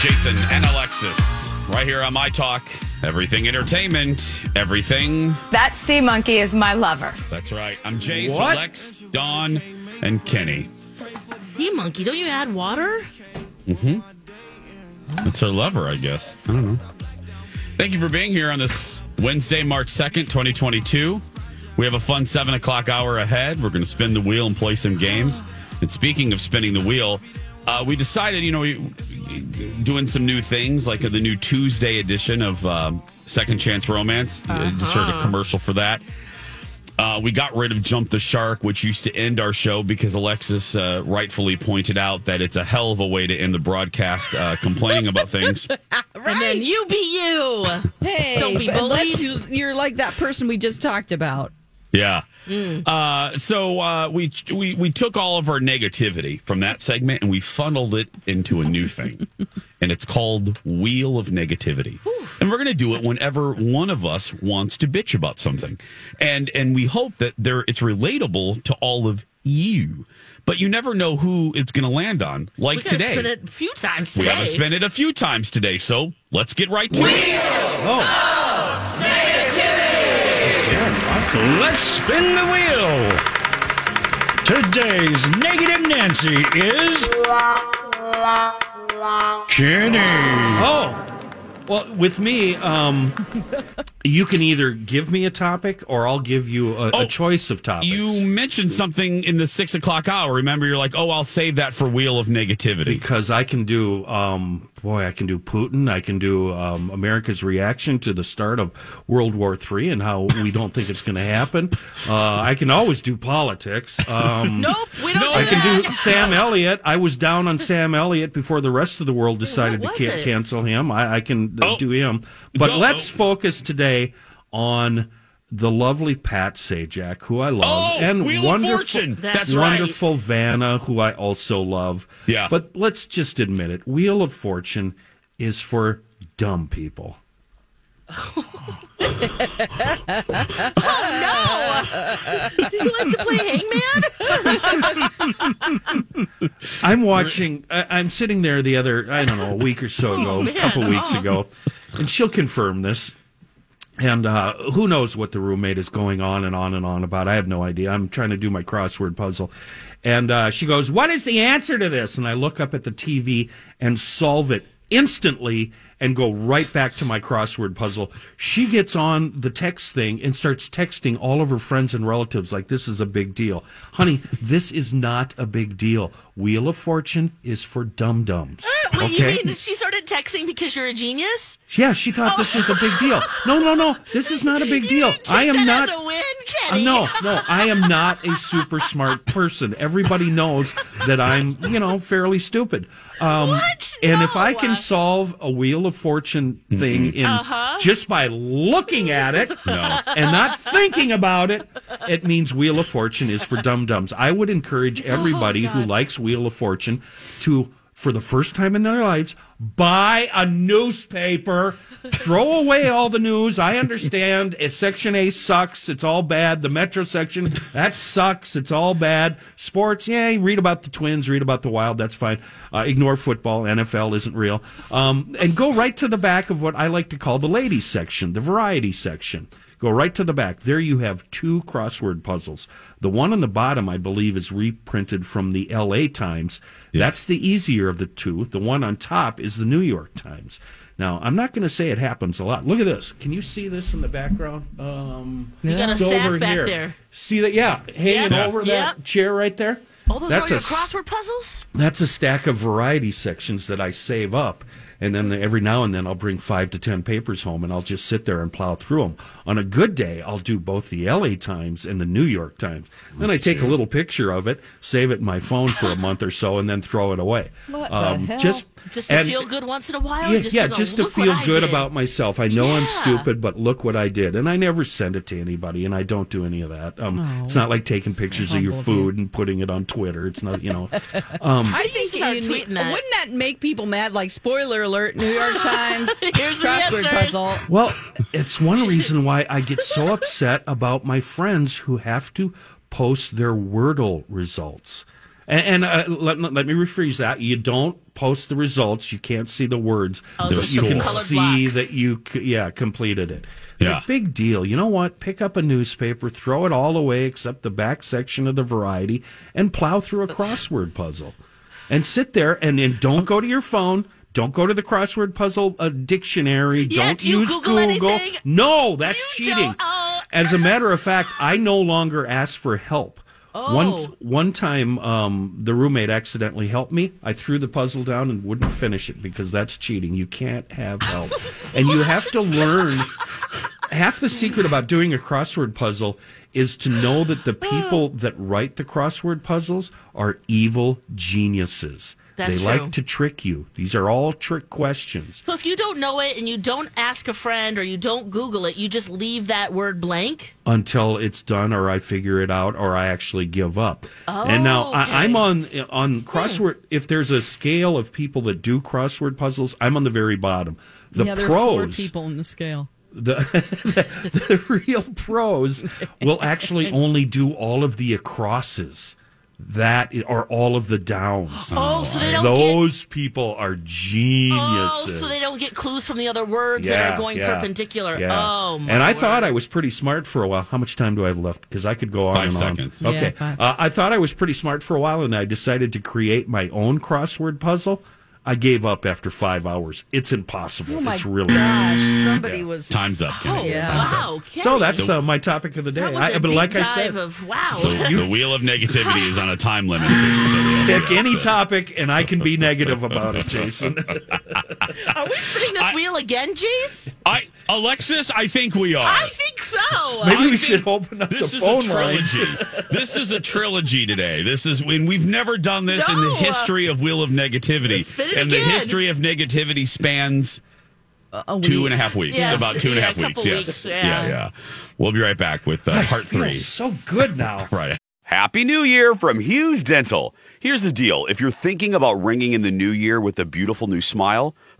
Jason and Alexis, right here on My Talk. Everything entertainment, everything. That sea monkey is my lover. That's right. I'm Jace, What? Lex, Dawn, and Kenny. Hey, monkey, don't you add water? Mm hmm. It's her lover, I guess. I don't know. Thank you for being here on this Wednesday, March 2nd, 2022. We have a fun seven o'clock hour ahead. We're going to spin the wheel and play some games. And speaking of spinning the wheel, uh, we decided, you know, we, doing some new things like the new Tuesday edition of um, Second Chance Romance. Uh, Just heard a commercial for that. Uh, we got rid of Jump the Shark, which used to end our show because Alexis uh, rightfully pointed out that it's a hell of a way to end the broadcast uh, complaining about things. And then you be you. Hey, Don't be unless bullied. you, you're like that person we just talked about. Yeah. Uh, so uh, we, we we took all of our negativity from that segment and we funneled it into a new thing, and it's called Wheel of Negativity. And we're going to do it whenever one of us wants to bitch about something, and and we hope that there it's relatable to all of you. But you never know who it's going to land on. Like We today, spin it a few times we have spin it a few times today. So let's get right to Wheel it. Let's spin the wheel. Today's negative Nancy is Kenny. Oh, well, with me, um, you can either give me a topic or I'll give you a, Oh, a choice of topics. You mentioned something in the six o'clock hour. Remember, you're like, oh, I'll save that for Wheel of Negativity. because I can do, um, boy, I can do Putin. I can do um, America's reaction to the start of World War III and how we don't think it's going to happen. Uh, I can always do politics. Um, Nope, we don't I do can that. do Sam Elliott. I was down on Sam Elliott before the rest of the world decided to was ca- cancel him. I, I can uh, Oh. do him. But Go- let's focus today on the lovely Pat Sajak, who I love, Oh, and Wheel of wonderful, Fortune. That's right. wonderful Vanna, who I also love. Yeah. But let's just admit it: Wheel of Fortune is for dumb people. Oh no! Do you like to play hangman? I'm watching. I, I'm sitting there the other, I don't know, a week or so oh, ago, a couple weeks ago, and she'll confirm this. And uh, who knows what the roommate is going on and on and on about? I have no idea. I'm trying to do my crossword puzzle. And uh, she goes, What is the answer to this? And I look up at the TV and solve it instantly and go right back to my crossword puzzle. She gets on the text thing and starts texting all of her friends and relatives like this is a big deal. Honey, this is not a big deal. Wheel of Fortune is for dum dums. Wait, you Okay? mean that she started texting because you're a genius? Yeah, she thought this was a big deal. No, no, no. This is not a big deal. I am not. a win, Uh, Kenny. no, no, I am not a super smart person. Everybody knows that I'm, you know, fairly stupid. Um, What? And if I can solve a Wheel of Fortune thing in Uh-huh. just by looking at it and not thinking about it, it means Wheel of Fortune is for dum dums. I would encourage Oh, everybody who likes Wheel of Fortune to, for the first time in their lives, buy a newspaper. Throw away all the news. I understand. Section A sucks. It's all bad. The Metro section, that sucks. It's all bad. Sports, yeah, read about the Twins, read about the Wild. That's fine. Uh, ignore football. NFL isn't real. Um, and go right to the back of what I like to call the ladies section, the variety section. Go right to the back. There you have two crossword puzzles. The one on the bottom, I believe, is reprinted from the L.A. Times. That's the easier of the two. The one on top is the New York Times. Now, I'm not going to say it happens a lot. Look at this. Can you see this in the background? Um, You got a it's stack over back here. there. See that? Yeah, hanging Yeah. over Yeah. that chair right there. All those That's are a your s- crossword puzzles? That's a stack of variety sections that I save up. And then every now and then I'll bring five to 10 papers home and I'll just sit there and plow through them. On a good day, I'll do both the LA Times and the New York Times. Then I take a little picture of it, save it in my phone for a month or so, and then throw it away. What the hell? Just, Just to and- feel good once in a while? yeah, just yeah, to, go, just to feel good did." about myself. I know I'm stupid, but look what I did, and I never send it to anybody, and I don't do any of that. Um, it's not like taking pictures of your humble you. food and putting it on Twitter. It's not, you know. Um, I think you tweeting that. wouldn't that make people mad? Like spoiler alert, New York Times Here's the crossword answers. puzzle. Well, it's one reason why I get so upset about my friends who have to post their Wordle results. And, and uh, let, let me rephrase that. You don't post the results. You can't see the words. Oh, but so you can see blocks. that you, yeah, completed it. Yeah. A big deal. You know what? Pick up a newspaper, throw it all away except the back section of the variety, and plow through a crossword puzzle. And sit there and, and don't go to your phone. Don't go to the crossword puzzle uh, dictionary. Yeah, don't do use Google anything? No, that's You cheating. oh. As a matter of fact, I no longer ask for help. One Oh. one time, um, the roommate accidentally helped me. I threw the puzzle down and wouldn't finish it because that's cheating. You can't have help, and you have to learn. Half the secret about doing a crossword puzzle is to know that the people that write the crossword puzzles are evil geniuses. That's they true. like to trick you. These are all trick questions. So if you don't know it and you don't ask a friend or you don't Google it, you just leave that word blank? until it's done or I figure it out or I actually give up. and now oh, okay. I, I'm on on hmm. crossword. If there's a scale of people that do crossword puzzles, I'm on the very bottom. The yeah, there are four pros, people in the scale. the, the real pros, will actually only do all of the acrosses. That are all of the downs. Oh, so they don't get Those people are geniuses. Oh, so they don't get clues from the other words that are going yeah, perpendicular. yeah. Oh, my and I thought. I was pretty smart for a while. How much time do I have left? Because I could go on Five and seconds. on. Yeah, Okay, five. uh, I thought I was pretty smart for a while, and I decided to create my own crossword puzzle. I gave up after five hours. It's impossible. Oh my it's really gosh! Somebody was Time's up, Kenny. Oh, Yeah. wow. so. That's uh, my topic of the day. That was I, a but deep like I said, of, wow. The, the wheel of negativity is on a time limit too. So we have pick to- any topic, and I can be negative about it, Jason. Are we spinning this wheel again, Jace? I Alexis, I think we are. I think so. Maybe I we should open up this the is phone a lines. trilogy. this is a trilogy today. This is when we've never done this in the No. history of Wheel of Negativity. Spin it and the history of negativity spans a week. and a half weeks. Yes, about two and a half yeah, a weeks. couple Yes. weeks, yeah. yeah. yeah, We'll be right back with uh, part feel three. so good now. Right. Happy New Year from Hughes Dental. Here's the deal if you're thinking about ringing in the new year with a beautiful new smile,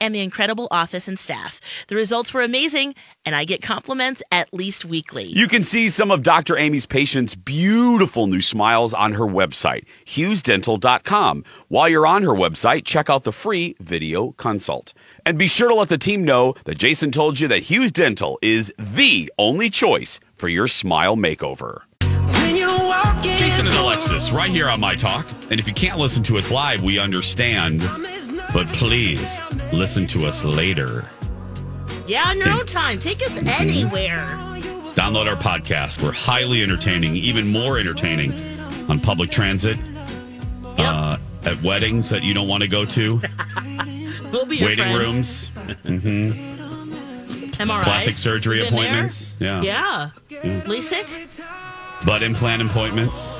and the incredible office and staff. The results were amazing, and I get compliments at least weekly. You can see some of Dr. Amy's patients' beautiful new smiles on her website, hughesdental.com. While you're on her website, check out the free video consult. And be sure to let the team know that Jason told you that Hughes Dental is the only choice for your smile makeover. Jason and Alexis, right here on My Talk. And if you can't listen to us live, we understand. But please listen to us later. yeah, on your own time. Take us anywhere. Download our podcast. We're highly entertaining, even more entertaining on public transit uh, at weddings that you don't want to go to, We'll be your waiting friends. rooms, hmm MRIs. plastic surgery Been there? appointments. Yeah. Yeah. LASIK. butt implant appointments.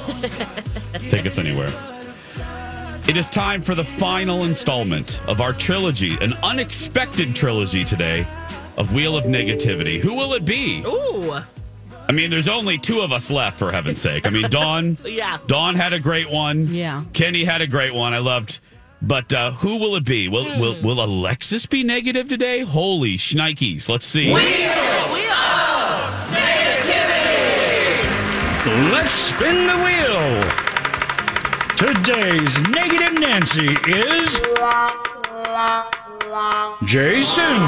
Take us anywhere. It is time for the final installment of our trilogy, an unexpected trilogy today of Wheel of Negativity. Who will it be? Ooh. I mean, there's only two of us left, for heaven's sake. I mean, Dawn. Yeah. Dawn had a great one. Yeah. Kenny had a great one. I loved. But uh, who will it be? Will, will will Alexis be negative today? Holy shnikes! Let's see. Wheel, wheel of negativity. Let's spin the wheel. Today's negative Nancy is Jason.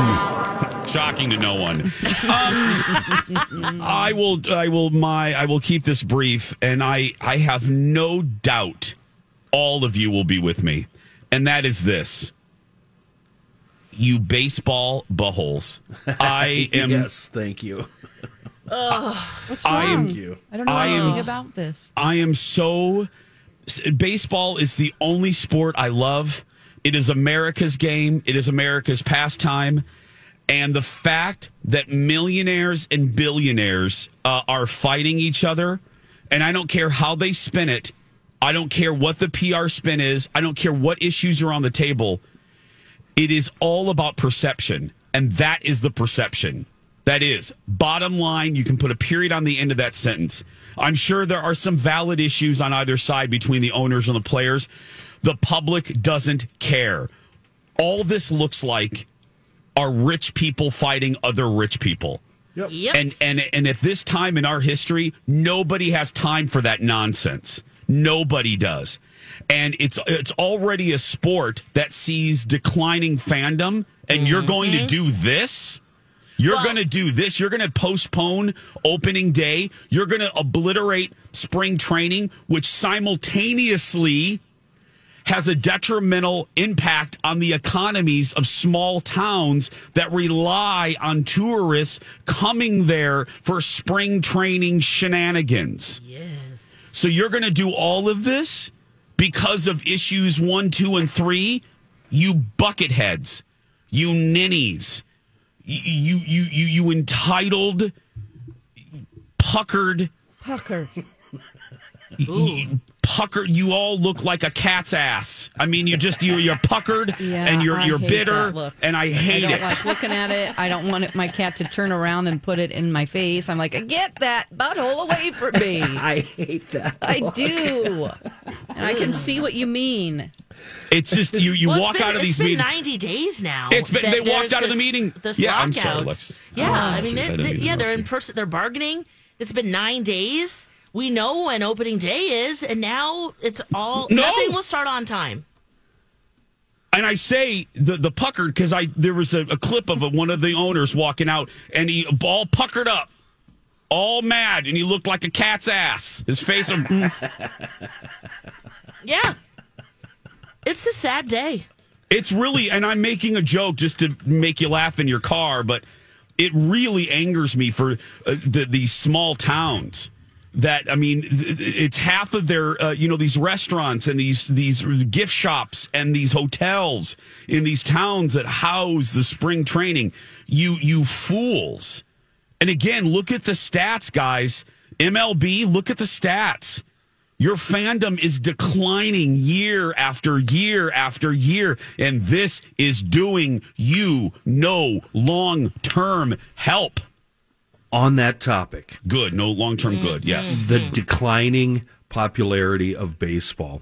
Shocking to no one. Um, I will. I will. My. I will keep this brief, and I. I have no doubt all of you will be with me, and that is this. You baseball buttholes. I am. yes, thank you. What's I am- wrong? you. I don't know I am- anything about this. I am so. Baseball is the only sport I love. It is America's game. It is America's pastime. And the fact that millionaires and billionaires uh, are fighting each other, and I don't care how they spin it, I don't care what the PR spin is, I don't care what issues are on the table. It is all about perception. And that is the perception. That is, bottom line, you can put a period on the end of that sentence. I'm sure there are some valid issues on either side between the owners and the players. The public doesn't care. All this looks like are rich people fighting other rich people. Yep. And and and at this time in our history, nobody has time for that nonsense. Nobody does. And it's it's already a sport that sees declining fandom and you're going to mm-hmm. do this? You're Well- going to do this. You're going to postpone opening day. You're going to obliterate spring training, which simultaneously has a detrimental impact on the economies of small towns that rely on tourists coming there for spring training shenanigans. Yes. So you're going to do all of this because of issues one, two, and three? You bucket heads, you ninnies, you you you you entitled, puckered, Pucker. you, puckered. You all look like a cat's ass. I mean, you just you're, you're puckered Yeah, and you're I you're bitter, and I I hate don't it. like looking at it. I don't want it, my cat to turn around and put it in my face. I'm like, get that butthole away from me. I hate that. I do, and I can see what you mean. It's just you you Well, walk been- out of it's these been meetings. 90 days now. It's been- they walked out of the meeting. This Yeah, I'm lockout. sorry, Lex. Yeah, Oh, I mean, jeez, I they, didn't they- mean to yeah, they're in person. They're bargaining. It's been nine days. We know when opening day is, and now it's all No! nothing will start on time. and I say the the puckered because I there was a, a clip of a, one of the owners walking out and he all puckered up, all mad, and he looked like a cat's ass. His face. was- Yeah, it's a sad day. it's really, and I'm making a joke just to make you laugh in your car, but it really angers me for uh, the, these small towns. That I mean, it's half of their, uh, you know, these restaurants and these these gift shops and these hotels in these towns that house the spring training. You you fools! And again, look at the stats, guys. MLB, look at the stats. Your fandom is declining year after year after year, and this is doing you no long term help. On that topic, Good, no long term good. Yes. the declining popularity of baseball.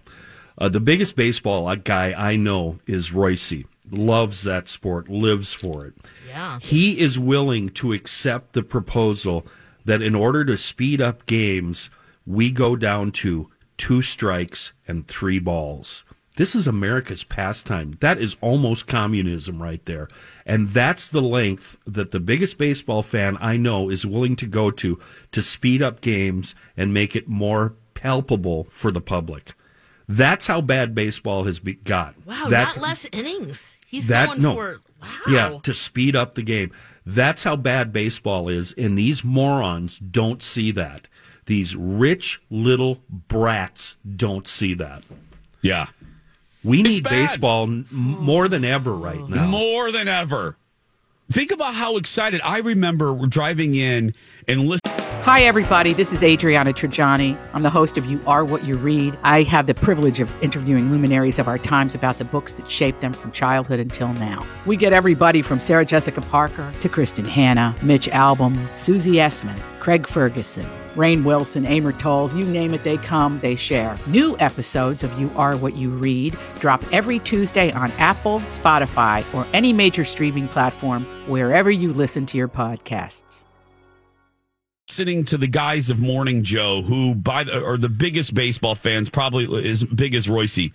Uh, the biggest baseball guy I know is Royce. Loves that sport, lives for it. Yeah. He is willing to accept the proposal that in order to speed up games, we go down to two strikes and three balls. This is America's pastime. That is almost communism right there. And that's the length that the biggest baseball fan I know is willing to go to to speed up games and make it more palpable for the public. That's how bad baseball has be- got. Wow, That's, not less innings. He's that- going no. for wow. yeah, to speed up the game. That's how bad baseball is, and these morons don't see that. These rich little brats don't see that. Yeah. We It's need bad. baseball more than ever right now. More than ever. Think about how excited I remember driving in and listening. Hi, everybody. This is Adriana Trigiani. I'm the host of You Are What You Read. I have the privilege of interviewing luminaries of our times about the books that shaped them from childhood until now. We get everybody from Sarah Jessica Parker to Kristin Hannah, Mitch Albom, Susie Essman, Craig Ferguson, Rainn Wilson, Amor Towles, you name it, they come, they share. New episodes of You Are What You Read drop every Tuesday on Apple, Spotify, or any major streaming platform wherever you listen to your podcasts. listening to the guys of Morning Joe, who by the are the biggest baseball fans, probably as big as Royce.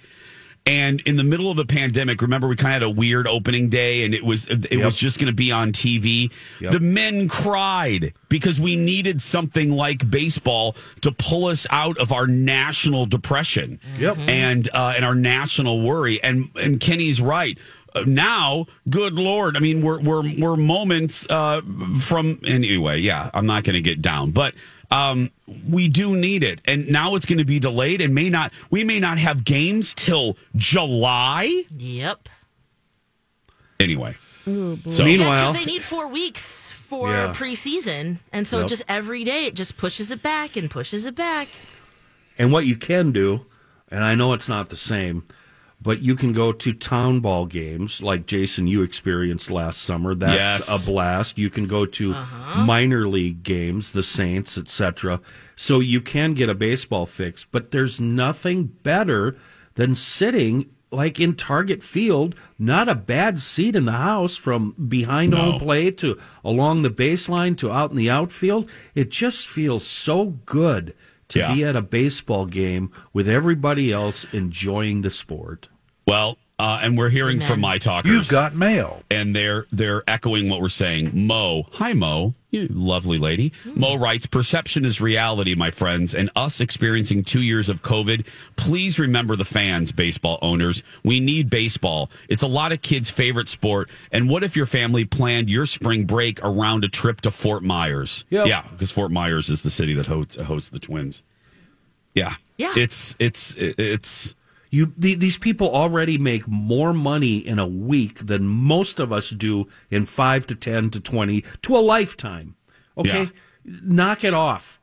And in the middle of the pandemic, remember we kind of had a weird opening day, and it was it was just going to be on TV. The men cried because we needed something like baseball to pull us out of our national depression Yep. and uh, and our national worry. And and Kenny's right. Uh, now, good lord, I mean, we're we're we're moments uh, from anyway. Yeah, I'm not going to get down, but um, we do need it, and now it's going to be delayed, and may not. We may not have games till July. Yep. Anyway, so Meanwhile- because they need four weeks for Yeah. preseason, and so Yep. just every day it just pushes it back and pushes it back. And what you can do, and I know it's not the same, but you can go to town ball games like Jason you experienced last summer. That's Yes. a blast. You can go to uh-huh. minor league games, the Saints, etc. So you can get a baseball fix, but there's nothing better than sitting like in Target Field, not a bad seat in the house from behind No. home plate to along the baseline to out in the outfield. It just feels so good to Yeah. be at a baseball game with everybody else enjoying the sport. well, uh, and we're hearing from my talkers. You've got mail. and they're they're echoing what we're saying. Mo, hi Mo, you lovely lady. Mo writes, "Perception is reality, my friends, and us experiencing two years of COVID. Please remember the fans, baseball owners. We need baseball. It's a lot of kids' favorite sport. And what if your family planned your spring break around a trip to Fort Myers? Yep. Yeah, because Fort Myers is the city that hosts hosts the Twins. Yeah, Yeah. It's it's it's." You the, these people already make more money in a week than most of us do in 5 to 10 to 20 to a lifetime. Okay? Knock it off.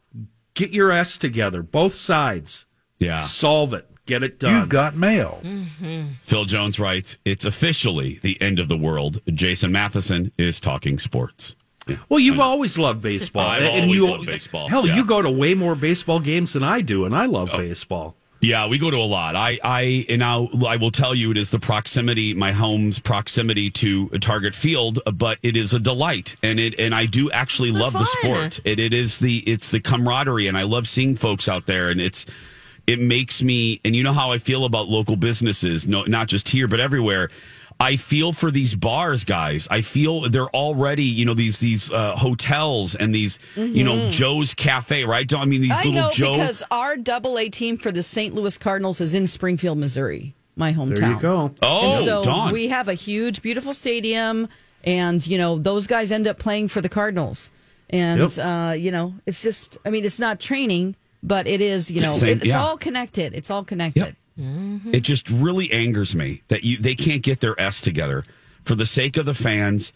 Get your S together, both sides. Yeah. Solve it. Get it done. You've got mail. Mm-hmm. Phil Jones writes, It's officially the end of the world. Jason Matheson is talking sports. Well, you've always loved baseball, I've and always you loved baseball, Hell, yeah. Oh. you go to way more baseball games than I do, and I love oh. baseball. Yeah, we go to a lot. I, I, and now I will tell you, it is the proximity, my home's proximity to a Target Field, but it is a delight, and it, and I do actually love the sport. It, it is the, it's the camaraderie, and I love seeing folks out there, and it's, it makes me, and you know how I feel about local businesses, no, not just here but everywhere. I feel for these bars, guys. I feel they're already, you know, these these uh, hotels and these, you know, Joe's Cafe, right? Don't I mean these I little know Joe? because our double A team for the St. Louis Cardinals is in Springfield, Missouri, my hometown. There you go. oh, and so Dawn. we have a huge, beautiful stadium, and you know those guys end up playing for the Cardinals, and Yep. uh, you know it's just, I mean, it's not training, but it is, you know, Same- it's yeah. all connected. It's all connected. It just really angers me that you they can't get their s together for the sake of the fans.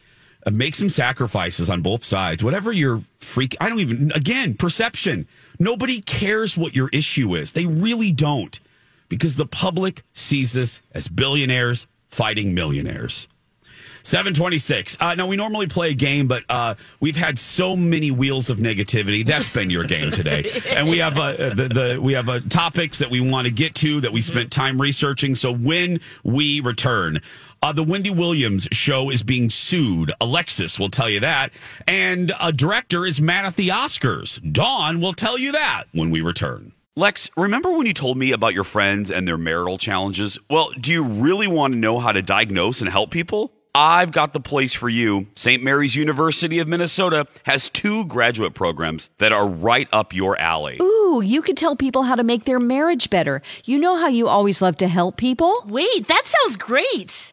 Uh, make some sacrifices on both sides. Whatever your freak, I don't even. Again, perception. Nobody cares what your issue is. They really don't, because the public sees this as billionaires fighting millionaires. 726. Uh, now, we normally play a game, but uh, we've had so many wheels of negativity. That's been your game today. and we have, uh, the, the, we have uh, topics that we want to get to that we spent time researching. So when we return, uh, the Wendy Williams show is being sued. Alexis will tell you that. And a director is mad at the Oscars. Dawn will tell you that when we return. Lex, remember when you told me about your friends and their marital challenges? Well, do you really want to know how to diagnose and help people? I've got the place for you. St. Mary's University of Minnesota has two graduate programs that are right up your alley. Ooh, you could tell people how to make their marriage better. You know how you always love to help people. Wait, that sounds great.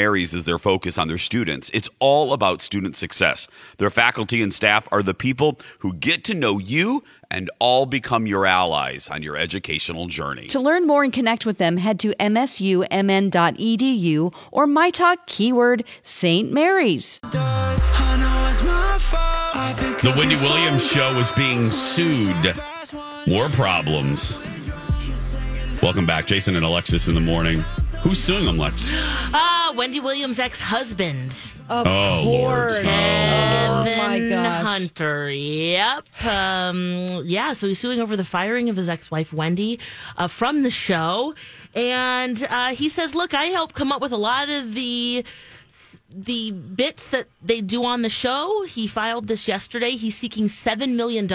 Mary's is their focus on their students. It's all about student success. Their faculty and staff are the people who get to know you and all become your allies on your educational journey. To learn more and connect with them, head to msumn.edu or my talk keyword St. Mary's. The Wendy Williams show is being sued. More problems. Welcome back, Jason and Alexis in the morning. Who's suing them, Lex? Ah, Wendy Williams' ex-husband. Of Oh, Lord. course. Oh, Oh, my Kevin gosh. Hunter. Yep. Um, yeah. So he's suing over the firing of his ex-wife Wendy uh, from the show, and uh, he says, "Look, I helped come up with a lot of the." The bits that they do on the show, he filed this yesterday. He's seeking $7 million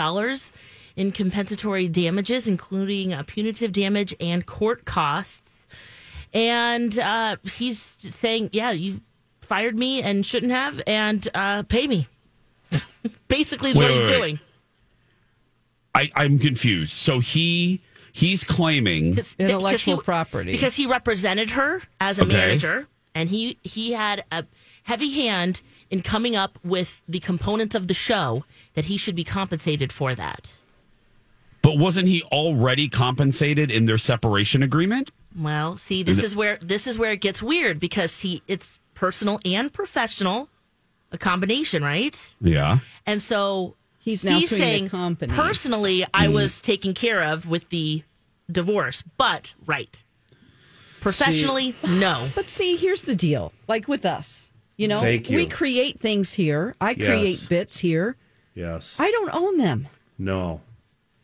in compensatory damages, including uh, punitive damage and court costs. And uh, he's saying, yeah, you fired me and shouldn't have, and uh, pay me. Basically, is Wait, what wait, he's wait. doing. I, I'm confused. So he he's claiming Intellectual he- property. Because he represented her as a Okay. manager, and he he had a heavy hand in coming up with the components of the show that he should be compensated for that. But wasn't he already compensated in their separation agreement? Well, see, this Is where this is where it gets weird because he it's personal and professional, a combination, right? Yeah. And so He's now he's saying company. personally, Mm. I was taken care of with the divorce, but right, professionally, no. But see, here's the deal. Like with us, you know, Thank you. we create things here. I create bits here. Yes. I don't own them. no.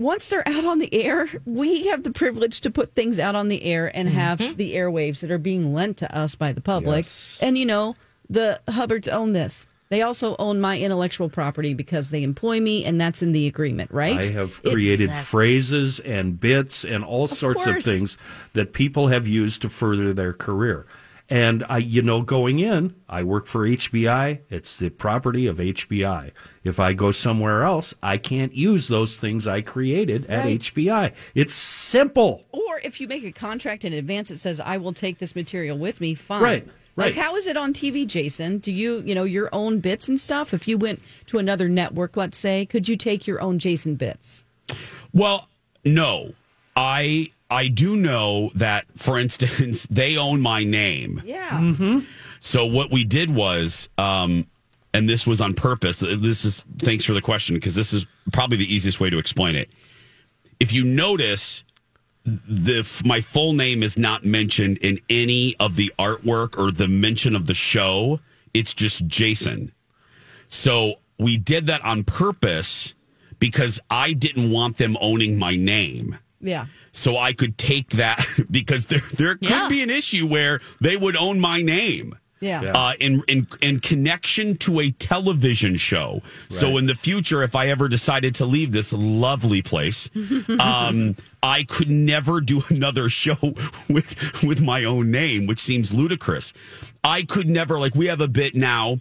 Once they're out on the air, we have the privilege to put things out on the air and mm-hmm. have the airwaves that are being lent to us by the public. Yes. And you know, the Hubbards own this. They also own my intellectual property because they employ me, and that's in the agreement, right? I have created Exactly. phrases and bits and all sorts of things that people have used to further their career. And I, you know, going in, I work for HBI. It's the property of HBI. If I go somewhere else, I can't use those things I created at Right. HBI. It's simple. Or if you make a contract in advance that says I will take this material with me, fine. Right, Like right. how is it on TV, Jason? Do you, you know, your own bits and stuff? If you went to another network, let's say, could you take your own Jason bits? Well, no. I I do know that, for instance, they own my name. Yeah. So what we did was, um, and this was on purpose. This is thanks for the question because this is probably the easiest way to explain it. If you notice, the my full name is not mentioned in any of the artwork or the mention of the show. It's just Jason. So we did that on purpose because I didn't want them owning my name Yeah. so I could take that because there there could Yeah. be an issue where they would own my name. Yeah. Uh, in, in in connection to a television show. So in the future, if I ever decided to leave this lovely place, um, I could never do another show with with my own name, which seems ludicrous. I could never like we have a bit now.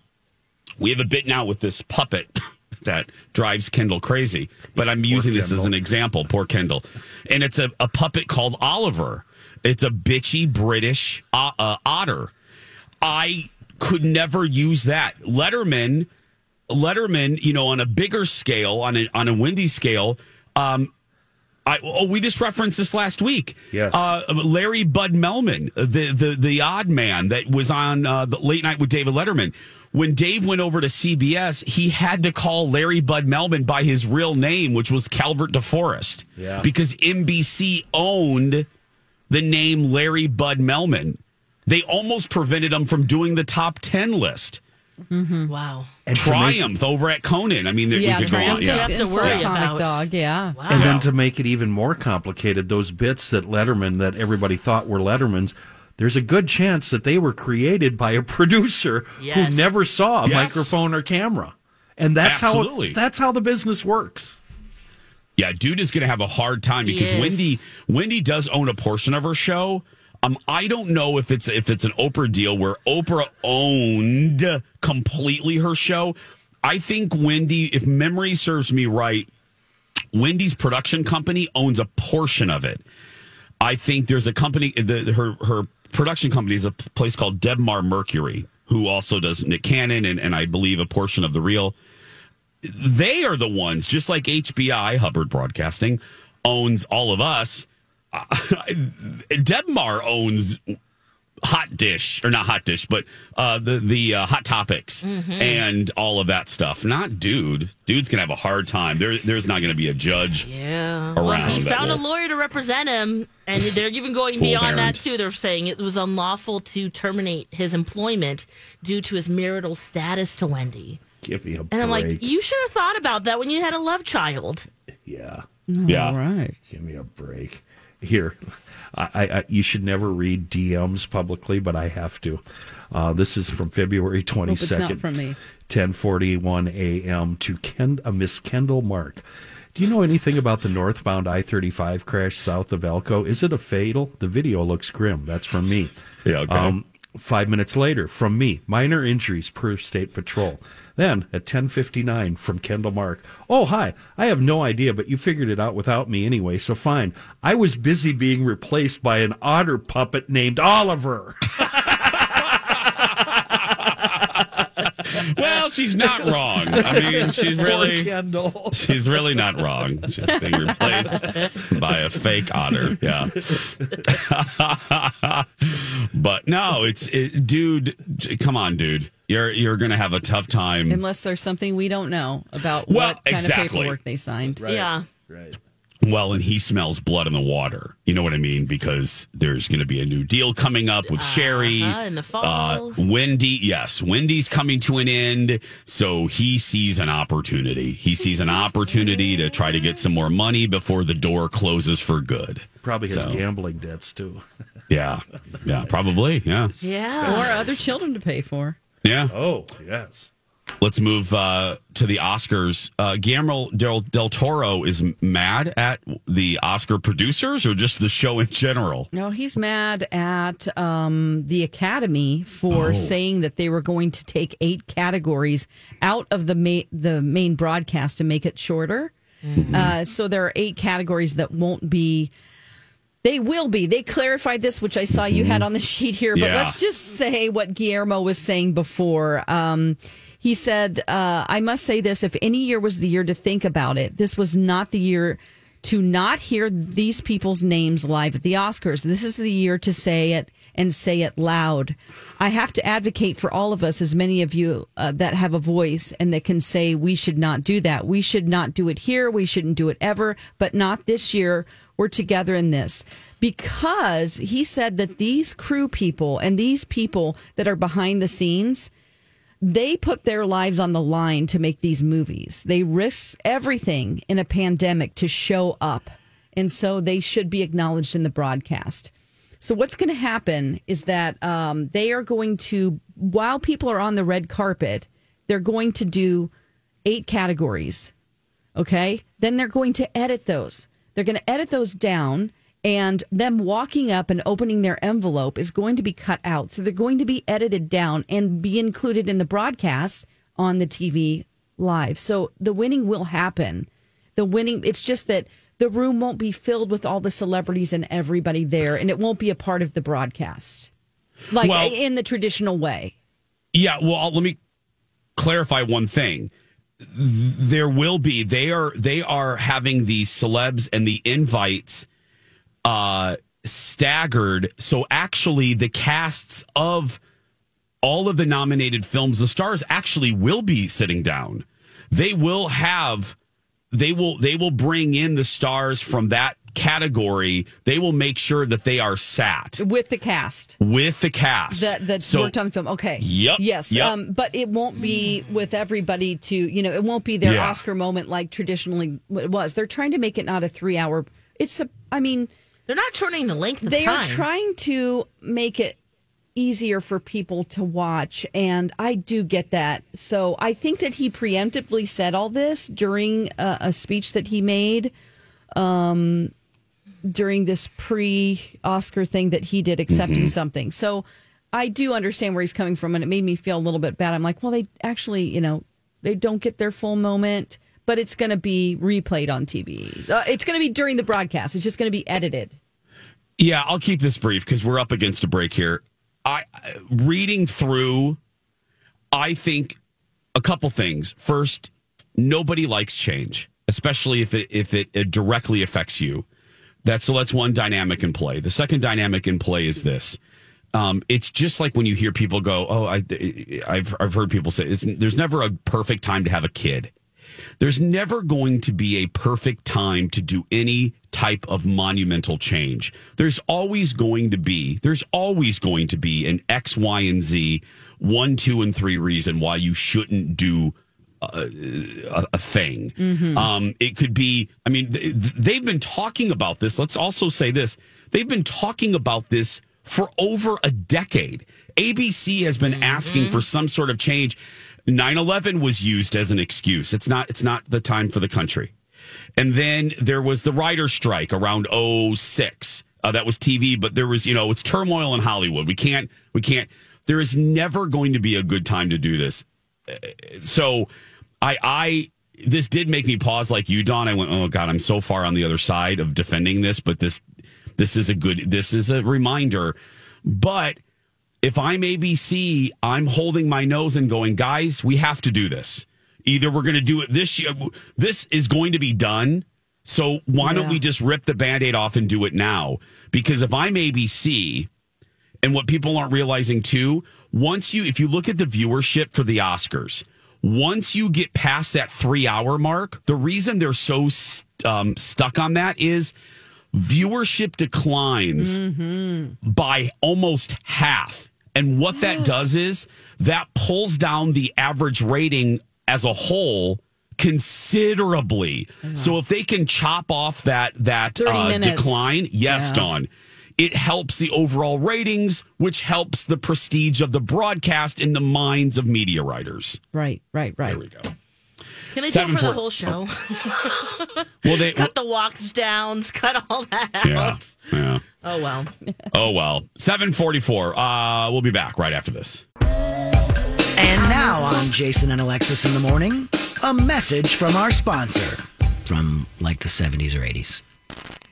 We have a bit now with this puppet that drives Kendall crazy. But I'm using this as an example. Poor Kendall, and it's a, a puppet called Oliver. It's a bitchy British uh, uh, otter. I could never use that. Letterman, Letterman, you know, on a bigger scale, on a on a windy scale. Um, I oh, we just referenced this last week. Yes. uh, Larry Bud Melman, the the the odd man that was on uh, the late night with David Letterman. When Dave went over to CBS, he had to call Larry Bud Melman by his real name, which was Calvert DeForest, Yeah. because NBC owned the name Larry Bud Melman. They almost prevented him from doing the top 10 list. Mm-hmm. Wow. And to make- Triumph over at Conan. I mean, there- yeah, we could go on. Triumph Yeah. have to worry comic about. dog. Yeah. Wow. And then to make it even more complicated, those bits that Letterman, that everybody thought were Letterman's, there's a good chance that they were created by a producer Yes. who never saw a Yes. microphone or camera. And that's Absolutely. how that's how the business works. Yeah, dude is going to have a hard time because. Wendy Wendy does own a portion of her show. Um, I don't know if it's if it's an Oprah deal where Oprah owned completely her show. I think Wendy, if memory serves me right, Wendy's production company owns a portion of it. I think there's a company, the, her her production company is a place called Debmar Mercury, who also does Nick Cannon and, and I believe a portion of the real. They are the ones, just like HBI, Hubbard Broadcasting, owns all of us. Debmar owns Hot Dish, or not Hot Dish, but uh, the the uh, Hot Topics and all of that stuff. Not Dude. Dude's gonna have a hard time. There, there's not gonna be a judge. Yeah. around Well, he that found a lawyer to represent him, and they're even going Fool's beyond errand. that too. They're saying it was unlawful to terminate his employment due to his marital status to Wendy. Give me a And break. I'm like, you should have thought about that when you had a love child. yeah. Yeah. All right. Give me a break. Here, I, I, I you should never read DMs publicly, but I have to. Uh, this is from February twenty Hope it's not second, from me. ten forty one a.m. to Ken, uh, Miss Kendall Mark. Do you know anything about the northbound I thirty five crash south of Elko? Is it a fatal? The video looks grim. That's from me. Yeah, okay. Five minutes later, from me, minor injuries per state patrol. Then at ten fifty nine, from Kendall Mark. Oh hi, I have no idea, but you figured it out without me anyway, so fine. I was busy being replaced by an otter puppet named Oliver. Well, she's not wrong. I mean, she's really Kendall. she's really not wrong. She's being replaced by a fake otter. Yeah. but no, it's it, dude. Come on, dude. You're you're gonna have a tough time. Unless there's something we don't know about Well, what kind exactly. of paperwork they signed. Yeah. Right. Well, and he smells blood in the water. You know what I mean? Because there's going to be a new deal coming up with Sherri. Uh-huh, in the fall. Uh, Wendy, yes, Wendy's coming to an end. So he sees an opportunity. He sees an opportunity to try to get some more money before the door closes for good. Probably his So- gambling debts too. Yeah. Yeah, probably. Yeah. Yeah. Or other children to pay for. Yeah. Oh yes. Let's move uh, to the Oscars. Uh, Guillermo del, del Toro is mad at the Oscar producers or just the show in general? No, he's mad at um, the Academy for Oh. saying that they were going to take eight categories out of the ma- the main broadcast to make it shorter. Uh, so there are eight categories that won't be. They will be. They clarified this, which I saw you had on the sheet here. But Yeah. let's just say what Guillermo was saying before. Um, he said, uh, I must say this if any year was the year to think about it, this was not the year to not hear these people's names live at the Oscars. This is the year to say it and say it loud. I have to advocate for all of us, as many of you uh, that have a voice and that can say we should not do that. We should not do it here. We shouldn't do it ever, but not this year. We're together in this because he said that these crew people and these people that are behind the scenes they put their lives on the line to make these movies. They risk everything in a pandemic to show up. And so they should be acknowledged in the broadcast. So what's going to happen is that um, they are going to, while people are on the red carpet, they're going to do eight categories. Okay. Then they're going to edit those. They're going to edit those down and them walking up and opening their envelope is going to be cut out. So they're going to be edited down and be included in the broadcast on the TV live. So the winning will happen. The winning, it's just that the room won't be filled with all the celebrities and everybody there, and it won't be a part of the broadcast like Well- in the traditional way. Yeah, well, I'll- let me clarify one thing. There will be they are they are having the celebs and the invites uh staggered. So actually the casts of all of the nominated films, the stars actually will be sitting down. They will have they will they will bring in the stars from that category. They will make sure that they are sat with the cast with the cast that that So- worked on the film. Okay. Yep, Yes. yep. Um, but it won't be with everybody to you know it won't be their Yeah. Oscar moment like traditionally it was. They're trying to make it not a three hour. It's a. I mean. They're not shortening the length of they time. are trying to make it easier for people to watch and i do get that. So i think that he preemptively said all this during a, a speech that he made um during this pre-oscar thing that he did accepting Mhm. something. So i do understand where he's coming from and it made me feel a little bit bad. I'm like well they actually you know they don't get their full moment but it's going to be replayed on tv uh, it's going to be during the broadcast. It's just going to be edited Yeah, I'll keep this brief because we're up against a break here. I reading through, I think a couple things. First, nobody likes change, especially if it if it, it directly affects you. That's so that's one dynamic in play. The second dynamic in play is this. Um, it's just like when you hear people go, "Oh, I, I've I've heard people say it's there's never a perfect time to have a kid." There's never going to be a perfect time to do any type of monumental change. There's always going to be, there's always going to be an X, Y, and Z, one, two, and three reason why you shouldn't do a, a, a thing. Mhm. Um, it could be, I mean, th- th- they've been talking about this. Let's also say this they've been talking about this for over a decade. ABC has been asking for some sort of change. 9-11 was used as an excuse. It's not it's not the time for the country. And then there was the writer's strike around 06. Uh, that was TV, but there was, you know, it's turmoil in Hollywood. We can't, we can't, there is never going to be a good time to do this. Uh, So I, I, this did make me pause like you, Dawn. I went, oh God, I'm so far on the other side of defending this, but this, this is a good, this is a reminder. But if I'm ABC, I'm holding my nose and going, guys, we have to do this. Either we're going to do it this year. This is going to be done. So why don't we just rip the band aid off and do it now? Because if I'm ABC, and what people aren't realizing too, once you, if you look at the viewership for the Oscars, once you get past that three hour mark, the reason they're so um, stuck on that is viewership declines by almost half. And what that does is that pulls down the average rating as a whole considerably. So if they can chop off that that uh, decline, yes, Yeah. Dawn, it helps the overall ratings, which helps the prestige of the broadcast in the minds of media writers. Right, right, right. There we go. Can they do it Seven for the whole show? Well, they cut the walks downs, cut all that out. yeah, yeah. Oh well. Oh well. Seven forty four. Uh, we'll be back right after this. And now on Jason and Alexis in the morning, a message from our sponsor from like the 70s or 80s.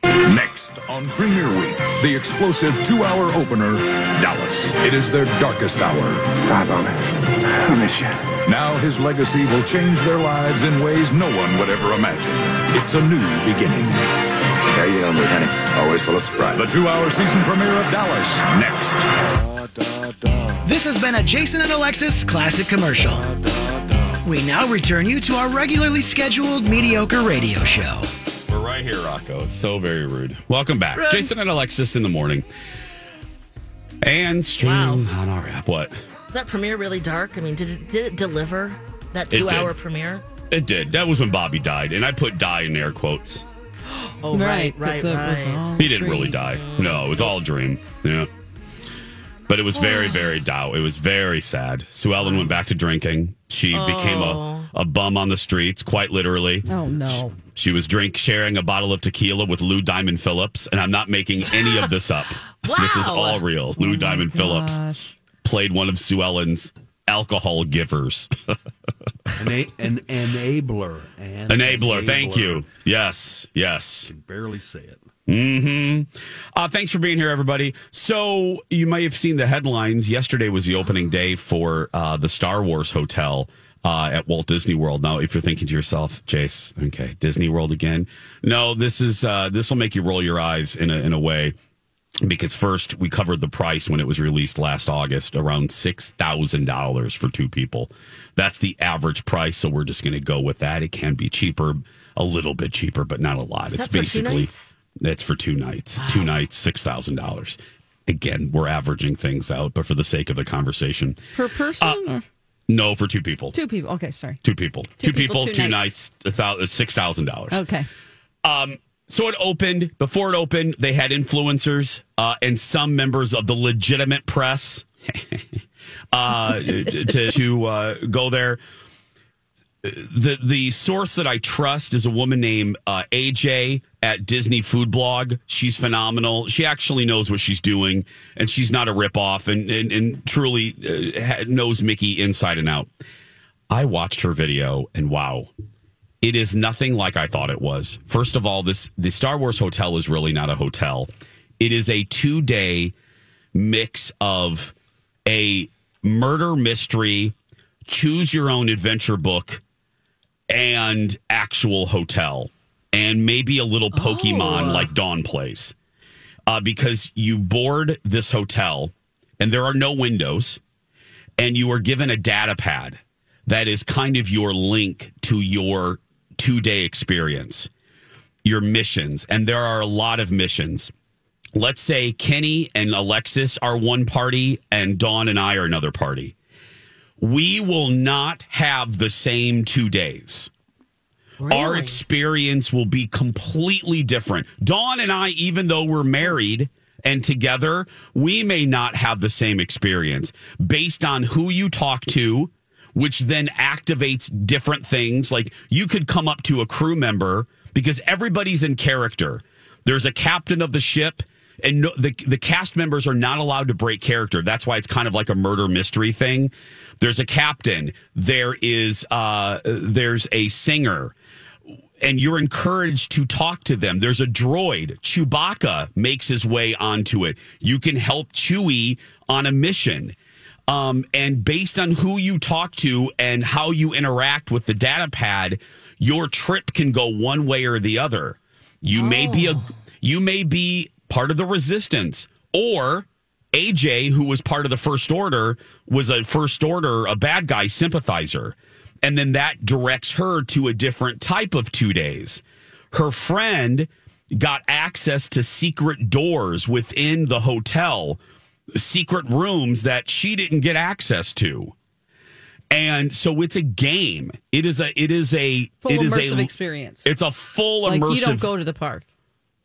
Next on Premier Week, the explosive two-hour opener, Dallas. It is their darkest hour. God, I miss you. Now his legacy will change their lives in ways no one would ever imagine. It's a new beginning. Yeah, you know me, honey. Always full of surprise. The two-hour season premiere of Dallas. Next. This has been a Jason and Alexis classic commercial. We now return you to our regularly scheduled mediocre radio show. We're right here, Rocco. It's so very rude. Welcome back, Rude. Jason and Alexis in the morning, and streaming on our app. What Was that premiere really dark? I mean, did it did it deliver that It two did. hour premiere? it did. That was when Bobby died, and I put "die" in air quotes. Oh right, right, Right, 'cause it was right. He didn't dream. really die. No, it was all a dream. Yeah. But it was very, oh. very dow. It was very sad. Sue Ellen went back to drinking. She became a, oh. a bum on the streets, quite literally. Oh no. She was drink sharing a bottle of tequila with Lou Diamond Phillips, and I'm not making any of this up. This is all real. Lou oh Diamond Phillips Gosh. played one of Sue Ellen's alcohol givers. An, a, an enabler. An Enabler. Thank you. Yes. Yes. Can barely say it. Hmm Uh, thanks for being here, everybody. So you may have seen the headlines. Yesterday was the opening day for uh, the Star Wars Hotel uh, at Walt Disney World. Now, if you're thinking to yourself, Jace, okay, Disney World again? No, this is uh, this will make you roll your eyes in a in a way. Because first we covered the price when it was released last August, around six thousand dollars for two people. That's the average price, so we're just going to go with that. It can be cheaper, a little bit cheaper, but not a lot. Is it's that for two basically? That's for two nights. Two nights, six thousand dollars. Again, we're averaging things out, but for the sake of the conversation, Per person Uh, or no, for two people. two people? Okay, sorry. Two people. Two Two, people, people, two two nights. nights, six thousand dollars. Okay. Um, So it opened. Before it opened, they had influencers uh, and some members of the legitimate press uh, to to uh, go there. The the source that I trust is a woman named uh, AJ at Disney Food Blog. She's phenomenal. She actually knows what she's doing, and she's not a ripoff, and and, and truly uh, knows Mickey inside and out. I watched her video, and wow, it is nothing like I thought it was. First of all, this the Star Wars hotel is really not a hotel. It is a two day mix of a murder mystery, choose your own adventure book, and actual hotel, and maybe a little Pokemon Oh. like Dawn plays. Uh, because you board this hotel and there are no windows, and you are given a data pad that is kind of your link to your two day experience, your missions. And there are a lot of missions. Let's say Kenny and Alexis are one party and Dawn and I are another party. We will not have the same two days. Our experience will be completely different. Dawn and I, even though we're married and together, we may not have the same experience based on who you talk to, which then activates different things. Like you could come up to a crew member because everybody's in character. There's a captain of the ship. And no, the the cast members are not allowed to break character. That's why it's kind of like a murder mystery thing. There's a captain. There is uh, there's a singer and you're encouraged to talk to them. There's a droid. Chewbacca makes his way onto it. You can help Chewie on a mission. Um, and based on who you talk to and how you interact with the data pad, your trip can go one way or the other. You may be a you may be part of the resistance or AJ, who was part of the first order, was a first order, a bad guy sympathizer. And then that directs her to a different type of two days. Her friend got access to secret doors within the hotel, secret rooms that she didn't get access to. And so it's a game. It is a it is a Full it is immersive a experience. It's a full like immersive you don't go to the park.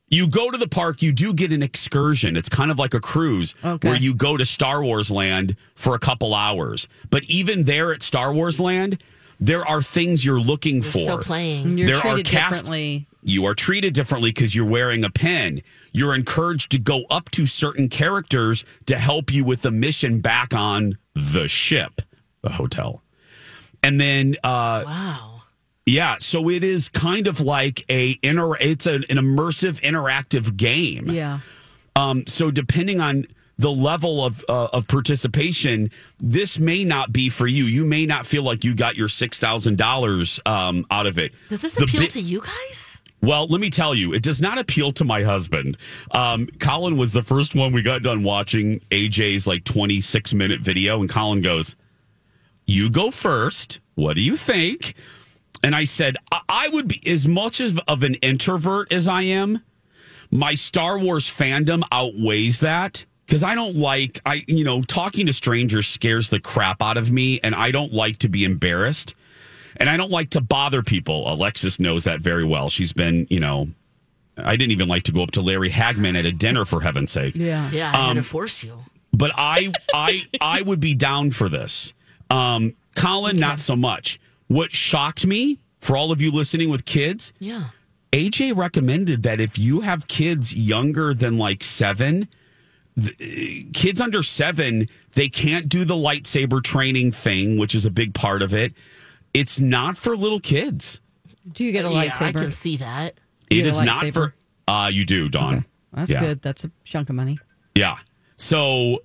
You go to the park, you do get an excursion. It's kind of like a cruise Okay. where you go to Star Wars Land for a couple hours. But even there at Star Wars Land, there are things you're looking for. still playing. You're there treated are cast- differently. You are treated differently because you're wearing a pin. You're encouraged to go up to certain characters to help you with the mission back on the ship, the hotel. And then uh Wow. Yeah, so it is kind of like a inter it's an, an immersive interactive game. Yeah. Um, so depending on the level of uh, of participation, this may not be for you. You may not feel like you got your six thousand dollars um, out of it. Does this The appeal bi- to you guys? well, let me tell you, it does not appeal to my husband. Um, Colin was the first one we got done watching AJ's like 26 minute video, and Colin goes, You go first. What do you think? And I said, I, I would be as much of, of an introvert as I am. My Star Wars fandom outweighs that because I don't like I you know talking to strangers scares the crap out of me, and I don't like to be embarrassed, and I don't like to bother people. Alexis knows that very well. She's been you know. I didn't even like to go up to Larry Hagman at a dinner for heaven's sake Yeah. Yeah, I had Um, to force you. but I I I would be down for this. Um, Colin, not so much. What shocked me for all of you listening with kids, Yeah. AJ recommended that if you have kids younger than like seven, th- kids under seven, they can't do the lightsaber training thing, which is a big part of it. It's not for little kids. Do you get a Yeah, I can see that. You It get a is not for. Uh, you do, Dawn. That's Yeah. good. That's a chunk of money. Yeah. So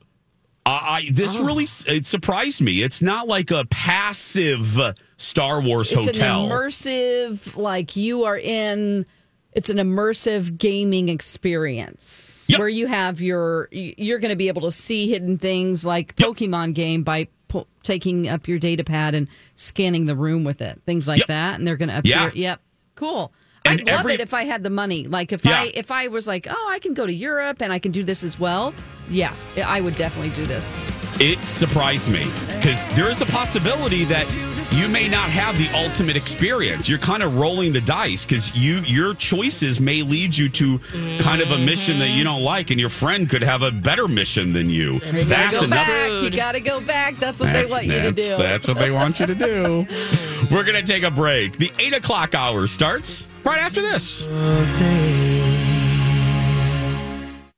I, I this Oh. really it surprised me. It's not like a passive Star Wars It's hotel. It's an immersive, like you are in. It's an immersive gaming experience where you have your. You're going to be able to see hidden things like Pokemon game by po- taking up your data pad and scanning the room with it, things like that, and they're going to appear. Yeah. Yep, cool. And I'd love every- it if I had the money. Like if Yeah. I if I was like, oh, I can go to Europe and I can do this as well. Yeah, I would definitely do this. it surprised me because there is a possibility that you may not have the ultimate experience. You're kind of rolling the dice because you your choices may lead you to kind of a mission that you mm-hmm. don't like, and your friend could have a better mission than you. You gotta That's go another. back. You gotta go back. That's what they want you to do. That's what they want you to do. We're going to take a break. The eight o'clock hour starts right after this.